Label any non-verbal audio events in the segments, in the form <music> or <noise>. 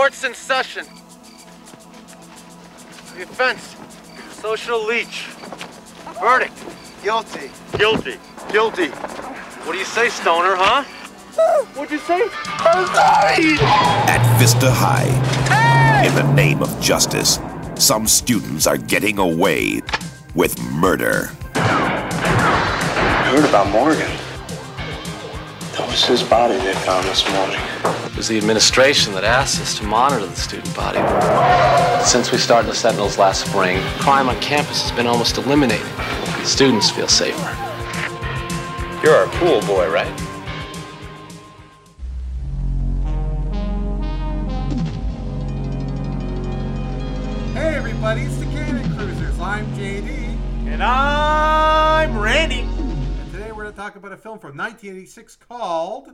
Court's in session. The offense, social leech. Verdict, Guilty. guilty. Guilty. What do you say, Stoner, huh? What'd you say? I'm sorry! At Vista High, in the name of justice, some students are getting away with murder. I heard about Morgan. That was his body they found this morning. It was the administration that asked us to monitor the student body. Since we started the Sentinels last spring, crime on campus has been almost eliminated. Students feel safer. You're our pool boy, right? Hey everybody, it's the Cannon Cruisers. I'm JD, And I'm Randy. and today we're going to talk about a film from 1986 called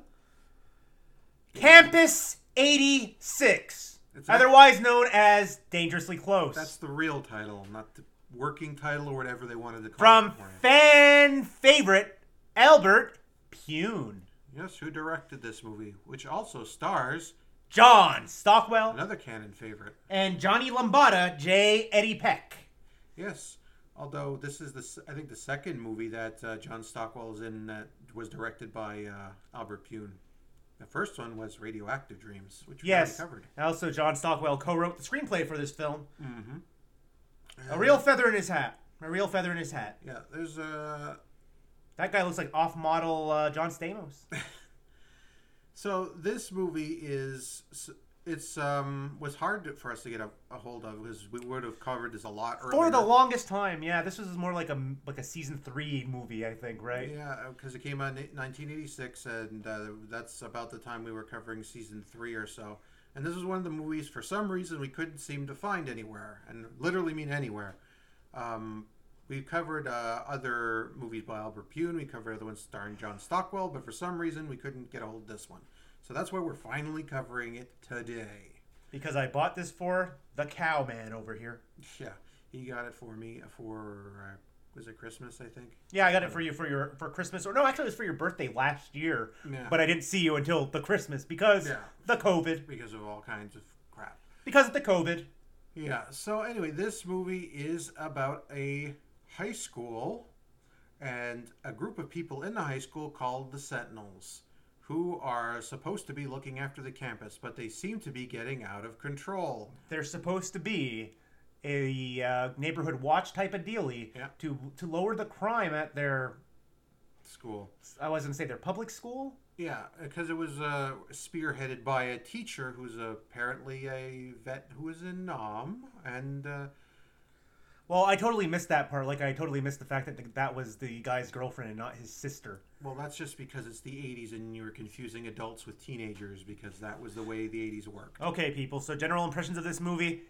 Campus 86. It's- Otherwise known as Dangerously Close. That's the real title, not the working title or whatever they wanted to call From it. for you. fan favorite Albert Pyun. Yes, who directed this movie, which also stars John Stockwell another Cannon favorite. and Johnny Lambada, J. Eddie Peck. Yes, although this is the s- I think the second movie that uh, John Stockwell is in that was directed by uh, Albert Pyun. The first one was Radioactive Dreams, which we Yes. covered. Also, John Stockwell co wrote the screenplay for this film. Mm-hmm. A real feather in his hat. A real feather in his hat. Yeah, there's uh, That guy looks like off model uh, John Stamos. <laughs> So this movie is it's um was hard to, for us to get a, a hold of because we would have covered this a lot earlier. For the longest time, yeah, this was more like a like a season three movie, I think, right? Yeah, because it came out in 1986, and uh, that's about the time we were covering season three or so. And this was one of the movies, for some reason, we couldn't seem to find anywhere, and literally mean anywhere. Um, we covered uh, other movies by Albert Pyun. We covered other ones starring John Stockwell, but for some reason, we couldn't get a hold of this one. So that's why we're finally covering it today. Because I bought this for the cowman over here. Yeah, he got it for me for uh, was it Christmas? I think. Yeah, I got it for you for your for Christmas, or no, actually, it was for your birthday last year. Yeah. But I didn't see you until the Christmas because Yeah. the COVID. Because of all kinds of crap. Because of the COVID. Yeah. So anyway, this movie is about a high school and a group of people in the high school called the Sentinels, who are supposed to be looking after the campus, but they seem to be getting out of control. They're supposed to be a uh, neighborhood watch type of dealie Yeah. to to lower the crime at their. School. I was gonna say their public school. Yeah, because it was uh, spearheaded by a teacher who's apparently a vet who was in Nam, and uh, Well, I totally missed that part. Like I totally missed the fact that the, that was the guy's girlfriend and not his sister. well, that's just because it's the '80s and you were confusing adults with teenagers because that was the way the '80s worked. Okay, people. So general impressions of this movie.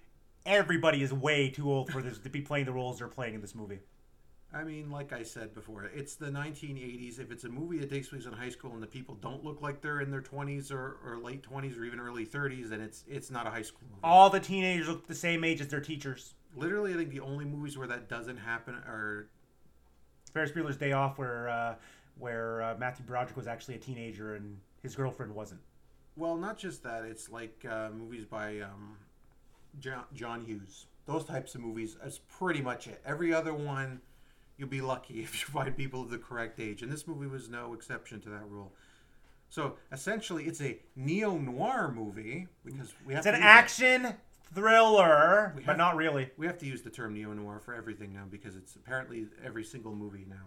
Everybody is way too old for this to be playing the roles they're playing in this movie. I mean, like I said before, it's the 1980s. If it's a movie that takes place in high school and the people don't look like they're in their 20s or, or late 20s or even early 30s, then it's it's not a high school movie. All the teenagers look the same age as their teachers. Literally, I think the only movies where that doesn't happen are Ferris Bueller's Day Off, where uh, where uh, Matthew Broderick was actually a teenager and his girlfriend wasn't. well, not just that. It's like uh, movies by um, John, John Hughes. Those types of movies. That's pretty much it. Every other one, you'll be lucky <laughs> if you find people of the correct age, and this movie was no exception to that rule. So essentially, it's a neo noir movie because we have It's an use that. action thriller, We but not really. We have to use the term neo noir for everything now because it's apparently every single movie now.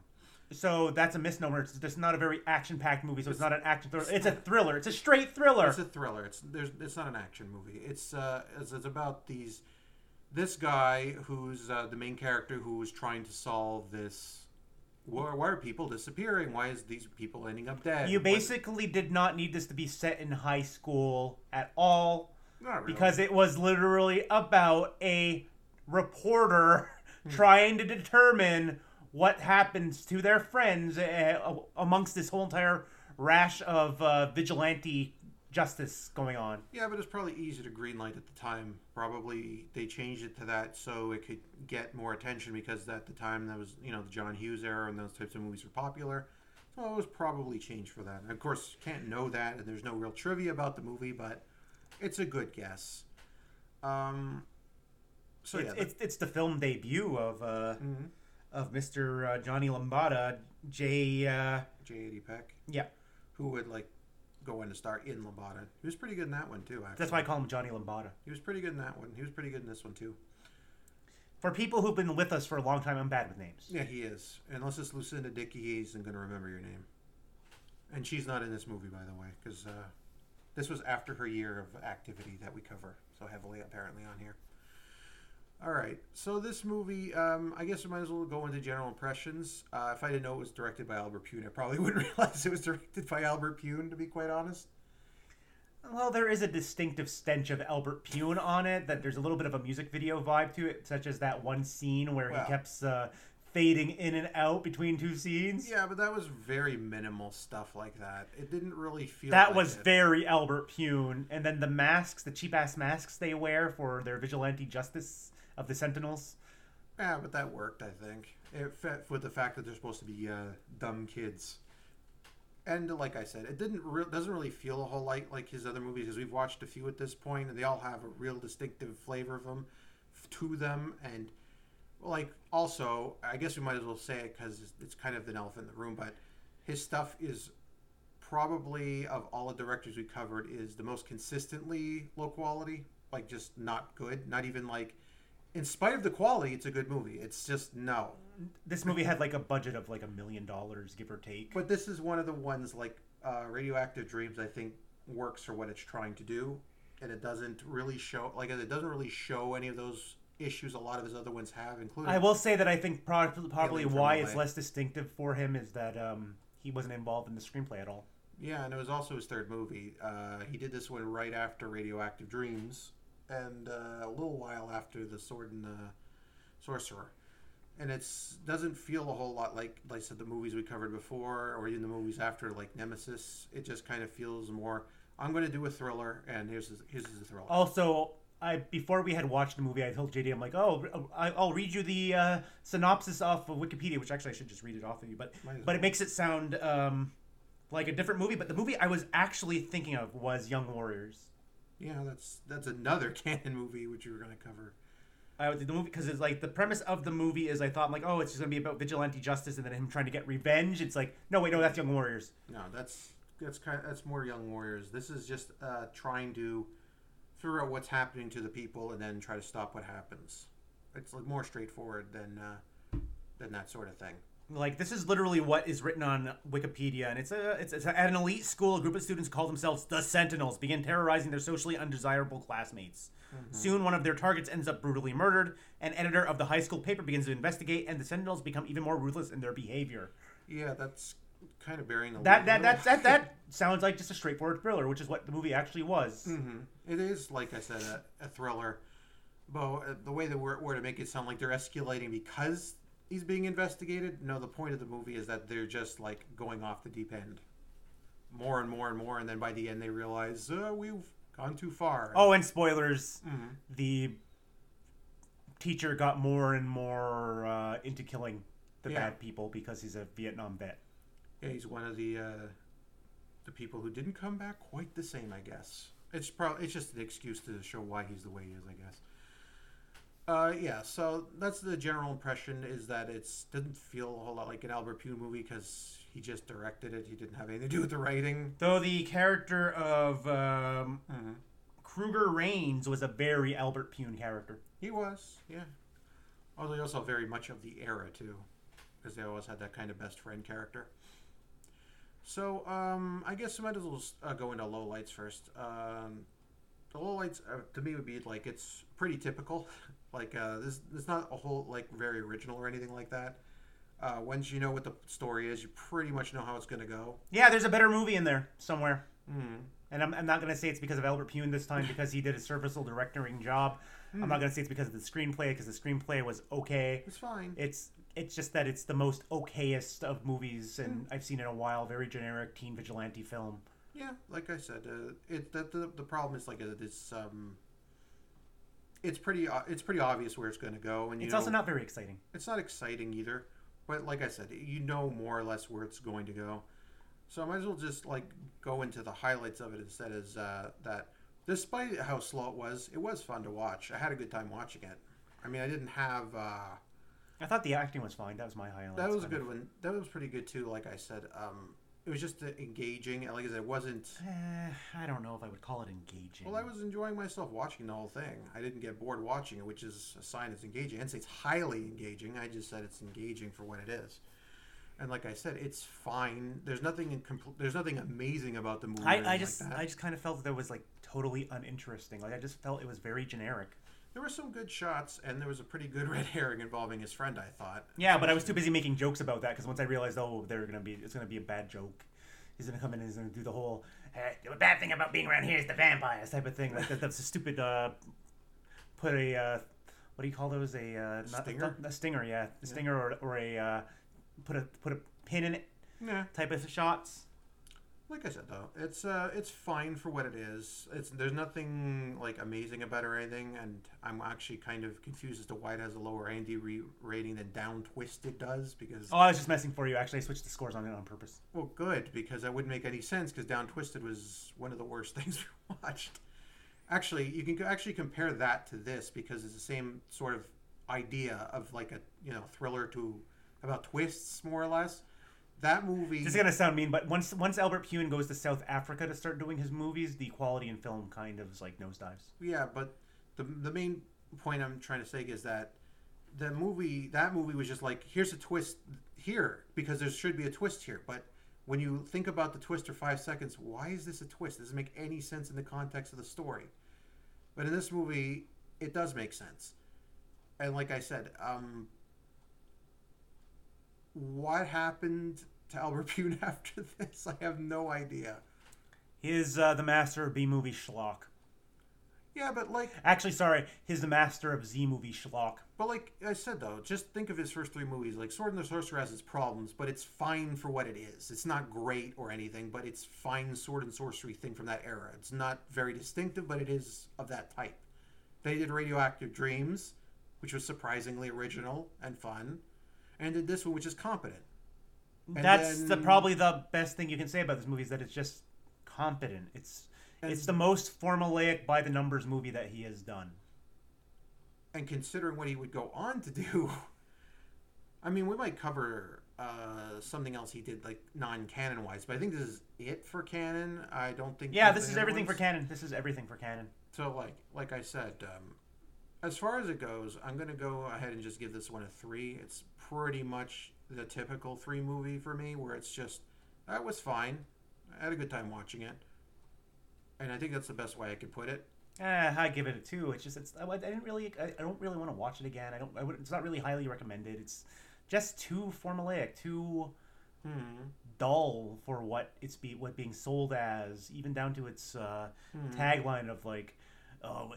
So that's a misnomer. It's just not a very action-packed movie. So it's, not an action thriller. It's a thriller. It's a straight thriller. It's a thriller. It's there's it's not an action movie. It's uh it's, it's about these this guy who's uh, the main character who is trying to solve this. Why, why are people disappearing? Why is these people ending up dead? You What- basically did not need this to be set in high school at all Not really. because it was literally about a reporter trying to determine what happens to their friends uh, amongst this whole entire rash of uh, vigilante justice going on. Yeah, but it's probably easy to greenlight at the time. Probably they changed it to that so it could get more attention because at the time that was you know the John Hughes era and those types of movies were popular. So it was probably changed for that. And of course, can't know that, and there's no real trivia about the movie, but it's a good guess. Um, so it's, yeah, it's it's the film debut of uh, Mm-hmm. of Mr. Uh, Johnny Lambada, J. Uh, J.A.D. Peck, yeah, who would like go in to start in Lambada. He was pretty good in that one too. Actually, that's why I call him Johnny Lambada. he was pretty good in that one. He was pretty good in this one too. For people who've been with us for a long time, I'm bad with names. Yeah, he is. Unless it's Lucinda Dickey, he isn't going to remember your name. And she's not in this movie, by the way, because uh, this was after her year of activity that we cover so heavily, apparently, on here. All right, so this movie, um, I guess we might as well go into general impressions. Uh, if I didn't know it was directed by Albert Pyun, I probably <laughs> wouldn't realize it was directed by Albert Pyun, to be quite honest. Well, there is a distinctive stench of Albert Pyun on it. That there's a little bit of a music video vibe to it, such as that one scene where he kept uh, fading in and out between two scenes. Yeah, but that was very minimal stuff like that. It didn't really feel That like was it. very Albert Pyun. And then the masks, the cheap ass masks they wear for their vigilante justice of the Sentinels. Yeah, but that worked, I think. It fit with the fact that they're supposed to be uh, dumb kids. And like I said, it didn't re- doesn't really feel a whole lot like his other movies because we've watched a few at this point, and they all have a real distinctive flavor of them to them. And like also, I guess we might as well say it because it's, it's kind of an elephant in the room, but his stuff is probably of all the directors we covered is the most consistently low quality, like just not good. Not even like, in spite of the quality, it's a good movie. It's just no. This movie had like a budget of like a million dollars, give or take. But this is one of the ones like uh, Radioactive Dreams. I think works for what it's trying to do, and it doesn't really show like it doesn't really show any of those issues a lot of his other ones have, including. I will say that I think pro- probably why it's less distinctive for him is that um, he wasn't involved in the screenplay at all. Yeah, and it was also his third movie. Uh, he did this one right after Radioactive Dreams, and uh, a little while after The Sword and the Sorcerer. And it's doesn't feel a whole lot like, like I said, the movies we covered before, or even the movies after, like Nemesis. It just kind of feels more. I'm going to do a thriller, and here's here's the thriller. Also, I before we had watched the movie, I told JD, I'm like, oh, I'll read you the uh, synopsis off of Wikipedia, which actually I should just read it off of you, but as but it makes it sound um, like a different movie. But the movie I was actually thinking of was Young Warriors. Yeah, that's that's another <laughs> Cannon movie which you were going to cover. I the movie because it's like the premise of the movie is I thought I'm like oh it's just gonna be about vigilante justice and then him trying to get revenge. It's like no wait no that's Young Warriors. No, that's that's kind of, that's more Young Warriors. This is just uh, trying to figure out what's happening to the people and then try to stop what happens. It's like more straightforward than uh, than that sort of thing. Like this is literally what is written on Wikipedia, and it's a it's, it's at an elite school. A group of students call themselves the Sentinels begin terrorizing their socially undesirable classmates. Soon, one of their targets ends up brutally murdered. An editor of the high school paper begins to investigate, and the Sentinels become even more ruthless in their behavior. Yeah, that's kind of bearing the That that that that that <laughs> sounds like just a straightforward thriller, which is what the movie actually was. It is like I said, a, a thriller. But uh, the way that we're, we're to make it sound like they're escalating because he's being investigated. No, the point of the movie is that they're just like going off the deep end, more and more and more, and then by the end they realize uh, we've gone too far. Oh, and spoilers: the teacher got more and more uh, into killing the Yeah. bad people because he's a Vietnam vet. Yeah, he's one of the uh, the people who didn't come back quite the same, I guess. It's probably it's just an excuse to show why he's the way he is, I guess. Uh, yeah, so that's the general impression is that it didn't feel a whole lot like an Albert Pyun movie because he just directed it. He didn't have anything to do with the writing. Though the character of um, Kruger Rains was a very Albert Pyun character. He was, yeah. Although he also very much of the era too, because they always had that kind of best friend character. So um, I guess we might as well uh, go into lowlights first. Um, the lowlights uh, to me would be like it's pretty typical. <laughs> like uh, this, it's not a whole like very original or anything like that. Uh, once you know what the story is, you pretty much know how it's going to go. Yeah, there's a better movie in there somewhere. And I'm, I'm not going to say it's because of Albert Pyun this time because he did a serviceable directing job. I'm not going to say it's because of the screenplay because the screenplay was okay. It's fine. It's it's just that it's the most okayest of movies and I've seen in a while. Very generic teen vigilante film. Yeah, like I said, uh, it that the, the problem is like uh, it's um, it's pretty uh, it's pretty obvious where it's going to go, and you It's know, also not very exciting. it's not exciting either. But like I said, you know more or less where it's going to go, so I might as well just like go into the highlights of it instead. As uh, that despite how slow it was, it was fun to watch. I had a good time watching it. I mean, I didn't have. Uh, I thought the acting was fine. That was my highlight. that was a good one. That was pretty good too. Like I said, um, it was just uh, engaging. and Like I said, it wasn't. Eh, I don't know if I would call it engaging. Well, I was enjoying myself watching the whole thing. I didn't get bored watching it, which is a sign it's engaging. I didn't say it's highly engaging. I just said it's engaging for what it is. And like I said, it's fine. There's nothing compl- There's nothing amazing about the movie. I, I just like. I just kind of felt that it was like totally uninteresting. Like I just felt it was very generic. There were some good shots, and there was a pretty good <laughs> red herring involving his friend. I thought. Yeah, but I was too busy making jokes about that because once I realized, oh, they're gonna be, it's gonna be a bad joke. He's gonna come in and he's gonna do the whole hey, the bad thing about being around here is the vampires type of thing. Like that, that's a stupid. Uh, put a uh, what do you call those? A uh, not, Stinger? A stinger, yeah, a stinger or, or a uh, put a put a pin in it Yeah. type of shots. Like I said though, it's uh, it's fine for what it is. It's there's nothing like amazing about it or anything, and I'm actually kind of confused as to why it has a lower Andy re- rating than Down Twisted does. Because Oh, I was just messing for you. Actually, I switched the scores on it on purpose. well, good because that wouldn't make any sense because Down Twisted was one of the worst <laughs> things we watched. Actually, you can actually compare that to this because it's the same sort of idea of like a you know thriller to about twists more or less. That movie. This is gonna sound mean, but once once Albert Pyun goes to South Africa to start doing his movies, the quality in film kind of is like nosedives. Yeah, but the the main point I'm trying to say is that the movie that movie was just like here's a twist here because there should be a twist here, but when you think about the twist for five seconds, why is this a twist? It doesn't make any sense in the context of the story. But in this movie, it does make sense. And like I said, um, what happened to Albert <laughs> Pyun after this? I have no idea. He is uh, the master of B movie schlock. Yeah, but like Actually, sorry, he's the master of Z movie schlock. But like I said though, just think of his first three movies. Like Sword and the Sorcerer has its problems, but it's fine for what it is. It's not great or anything, but it's fine sword and sorcery thing from that era. It's not very distinctive, but it is of that type. They did Radioactive Dreams, which was surprisingly original and fun, and did this one, which is competent. And That's the probably the best thing you can say about this movie is that it's just competent. It's it's the most formulaic by the numbers movie that he has done. and considering what he would go on to do, <laughs> I mean, we might cover uh, something else he did, like non-Cannon wise, but I think this is it for Cannon. I don't think. Yeah, this is everything for Cannon. This is everything for Cannon. So, like, like I said, um, as far as it goes, I'm gonna go ahead and just give this one a three. It's pretty much the typical three movie for me, where it's just that was fine. I had a good time watching it, and I think that's the best way I could put it. Eh, I give it a two. It's just it's I, I didn't really I, I don't really want to watch it again. I don't. I would, it's not really highly recommended. It's just too formulaic, too dull for what it's be what being sold as, even down to its uh, tagline of like, oh.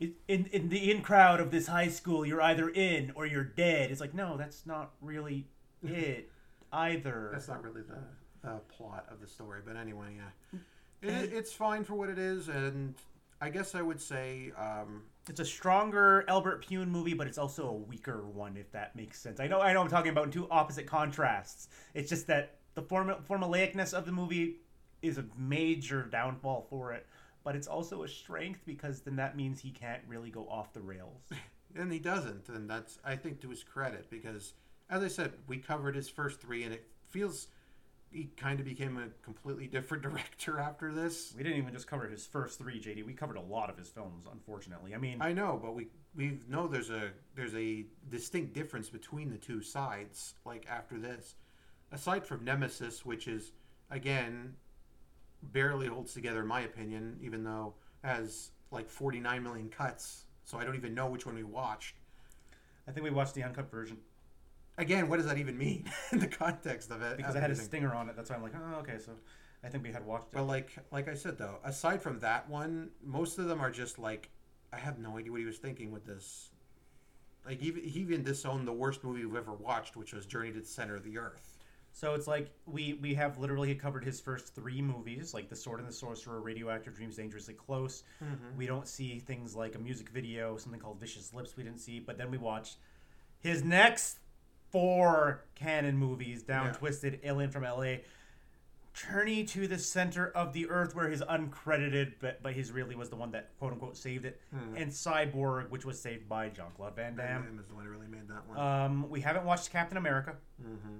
In, in in the in crowd of this high school, you're either in or you're dead. It's like no, that's not really it <laughs> either. That's not really the, the plot of the story, but anyway, yeah, it, it's fine for what it is, and I guess I would say, um, It's a stronger Albert Pyun movie, but it's also a weaker one, if that makes sense. I know, I know, I'm talking about two opposite contrasts. It's just that the form- formulaicness of the movie is a major downfall for it, but it's also a strength because then that means he can't really go off the rails. <laughs> and he doesn't, and that's I think to his credit because, as I said, we covered his first three, and it feels he kind of became a completely different <laughs> director after this. we didn't even just cover his first three, JD. We covered a lot of his films, unfortunately. I mean, I know, but we we know there's a there's a distinct difference between the two sides. Like after this, aside from Nemesis, which is again barely holds together in my opinion, even though it has like 49 million cuts. So I don't even know which one we watched. I think we watched the uncut version Again, what does that even mean <laughs> in the context of it? because I had a stinger on it. That's why I'm like, oh, okay. So I think we had watched it. But like like I said though, aside from that one, most of them are just like I have no idea what he was thinking with this. Like even he even disowned the worst movie we've ever watched, which was Journey to the Center of the Earth. So it's like we we have literally covered his first three movies, like The Sword and the Sorcerer, Radioactive Dreams, Dangerously Close. Mm-hmm. We don't see things like a music video, something called Vicious Lips. We didn't see, but then we watched his next four Cannon movies: Down Yeah. Twisted, Alien from L.A., Journey to the Center of the Earth, where his uncredited, but but his really was the one that quote unquote saved it, and Cyborg, which was saved by Jean Claude Van Damme. Him is the one who really made that one. Um, we haven't watched Captain America.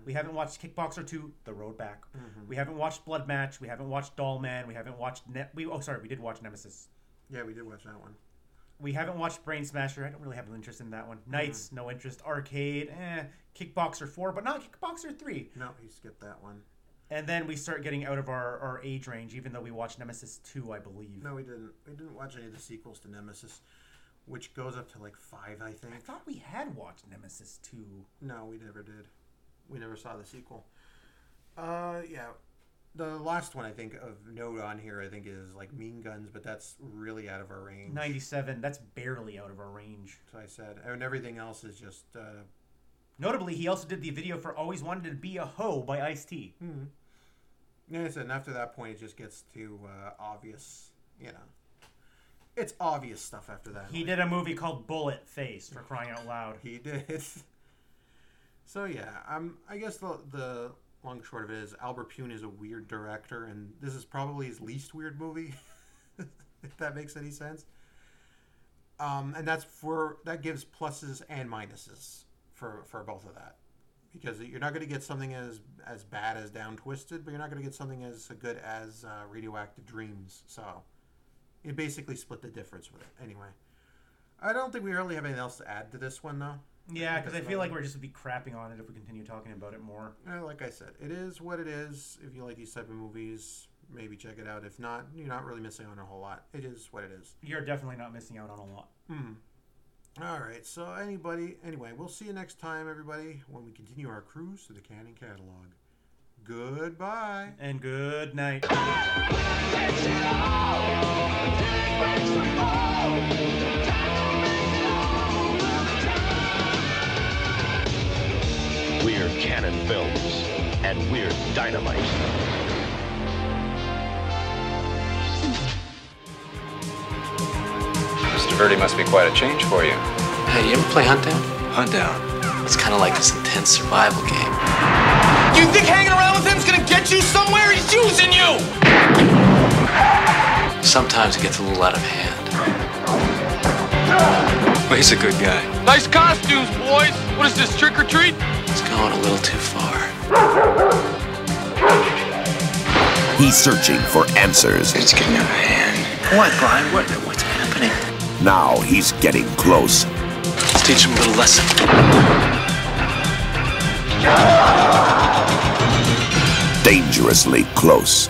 We haven't watched Kickboxer 2, The Road Back. We haven't watched Blood Match. We haven't watched Dollman. We haven't watched ne- we oh sorry, we did watch Nemesis. yeah, we did watch that one. We haven't watched Brain Smasher. I don't really have an interest in that one. Knights, no interest. Arcade, eh. Kickboxer 4, but not Kickboxer 3. No, he skipped that one. And then we start getting out of our, our age range, even though we watched Nemesis 2, I believe. No, we didn't. We didn't watch any of the sequels to Nemesis, which goes up to like five, I think. I thought we had watched Nemesis 2. No, we never did. We never saw the sequel. Uh, yeah. The last one I think of note on here I think is like Mean Guns, but that's really out of our range. 97, that's barely out of our range. So I said, and everything else is just. Uh, Notably, he also did the video for Always Wanted to Be a Hoe by Ice T. yeah, I said, and after that point, it just gets to uh, obvious. You know, it's obvious stuff after that. He did a movie called Bullet Face for crying out loud. He did. <laughs> So yeah, um, I guess the the long and short of it is Albert Pyun is a weird director, and this is probably his least weird movie, <laughs> if that makes any sense. Um, and that's for that gives pluses and minuses for for both of that, because you're not going to get something as as bad as Down Twisted, but you're not going to get something as good as uh, Radioactive Dreams. So you basically split the difference with it. Anyway, I don't think we really have anything else to add to this one though. Yeah, because I feel like we're just gonna be crapping on it if we continue talking about it more. Uh, like I said, it is what it is. If you like these type of movies, maybe check it out. If not, you're not really missing out on a whole lot. It is what it is. You're definitely not missing out on a lot. All right. So anybody, anyway, we'll see you next time, everybody, when we continue our cruise through the Cannon catalog. Goodbye. And good night. We're Cannon Films, and we're dynamite. Verdi must be quite a change for you. Hey, you ever play Hunt Down? Hunt down. It's kind of like this intense survival game. You think hanging around with him's gonna get you somewhere? He's using you! Sometimes it gets a little out of hand. Well, he's a good guy. Nice costumes, boys! What is this, trick or treat? It's going a little too far. He's searching for answers. It's getting out of hand. What, Brian? What, what's happening? Now he's getting close. Let's teach him a little lesson. Dangerously close.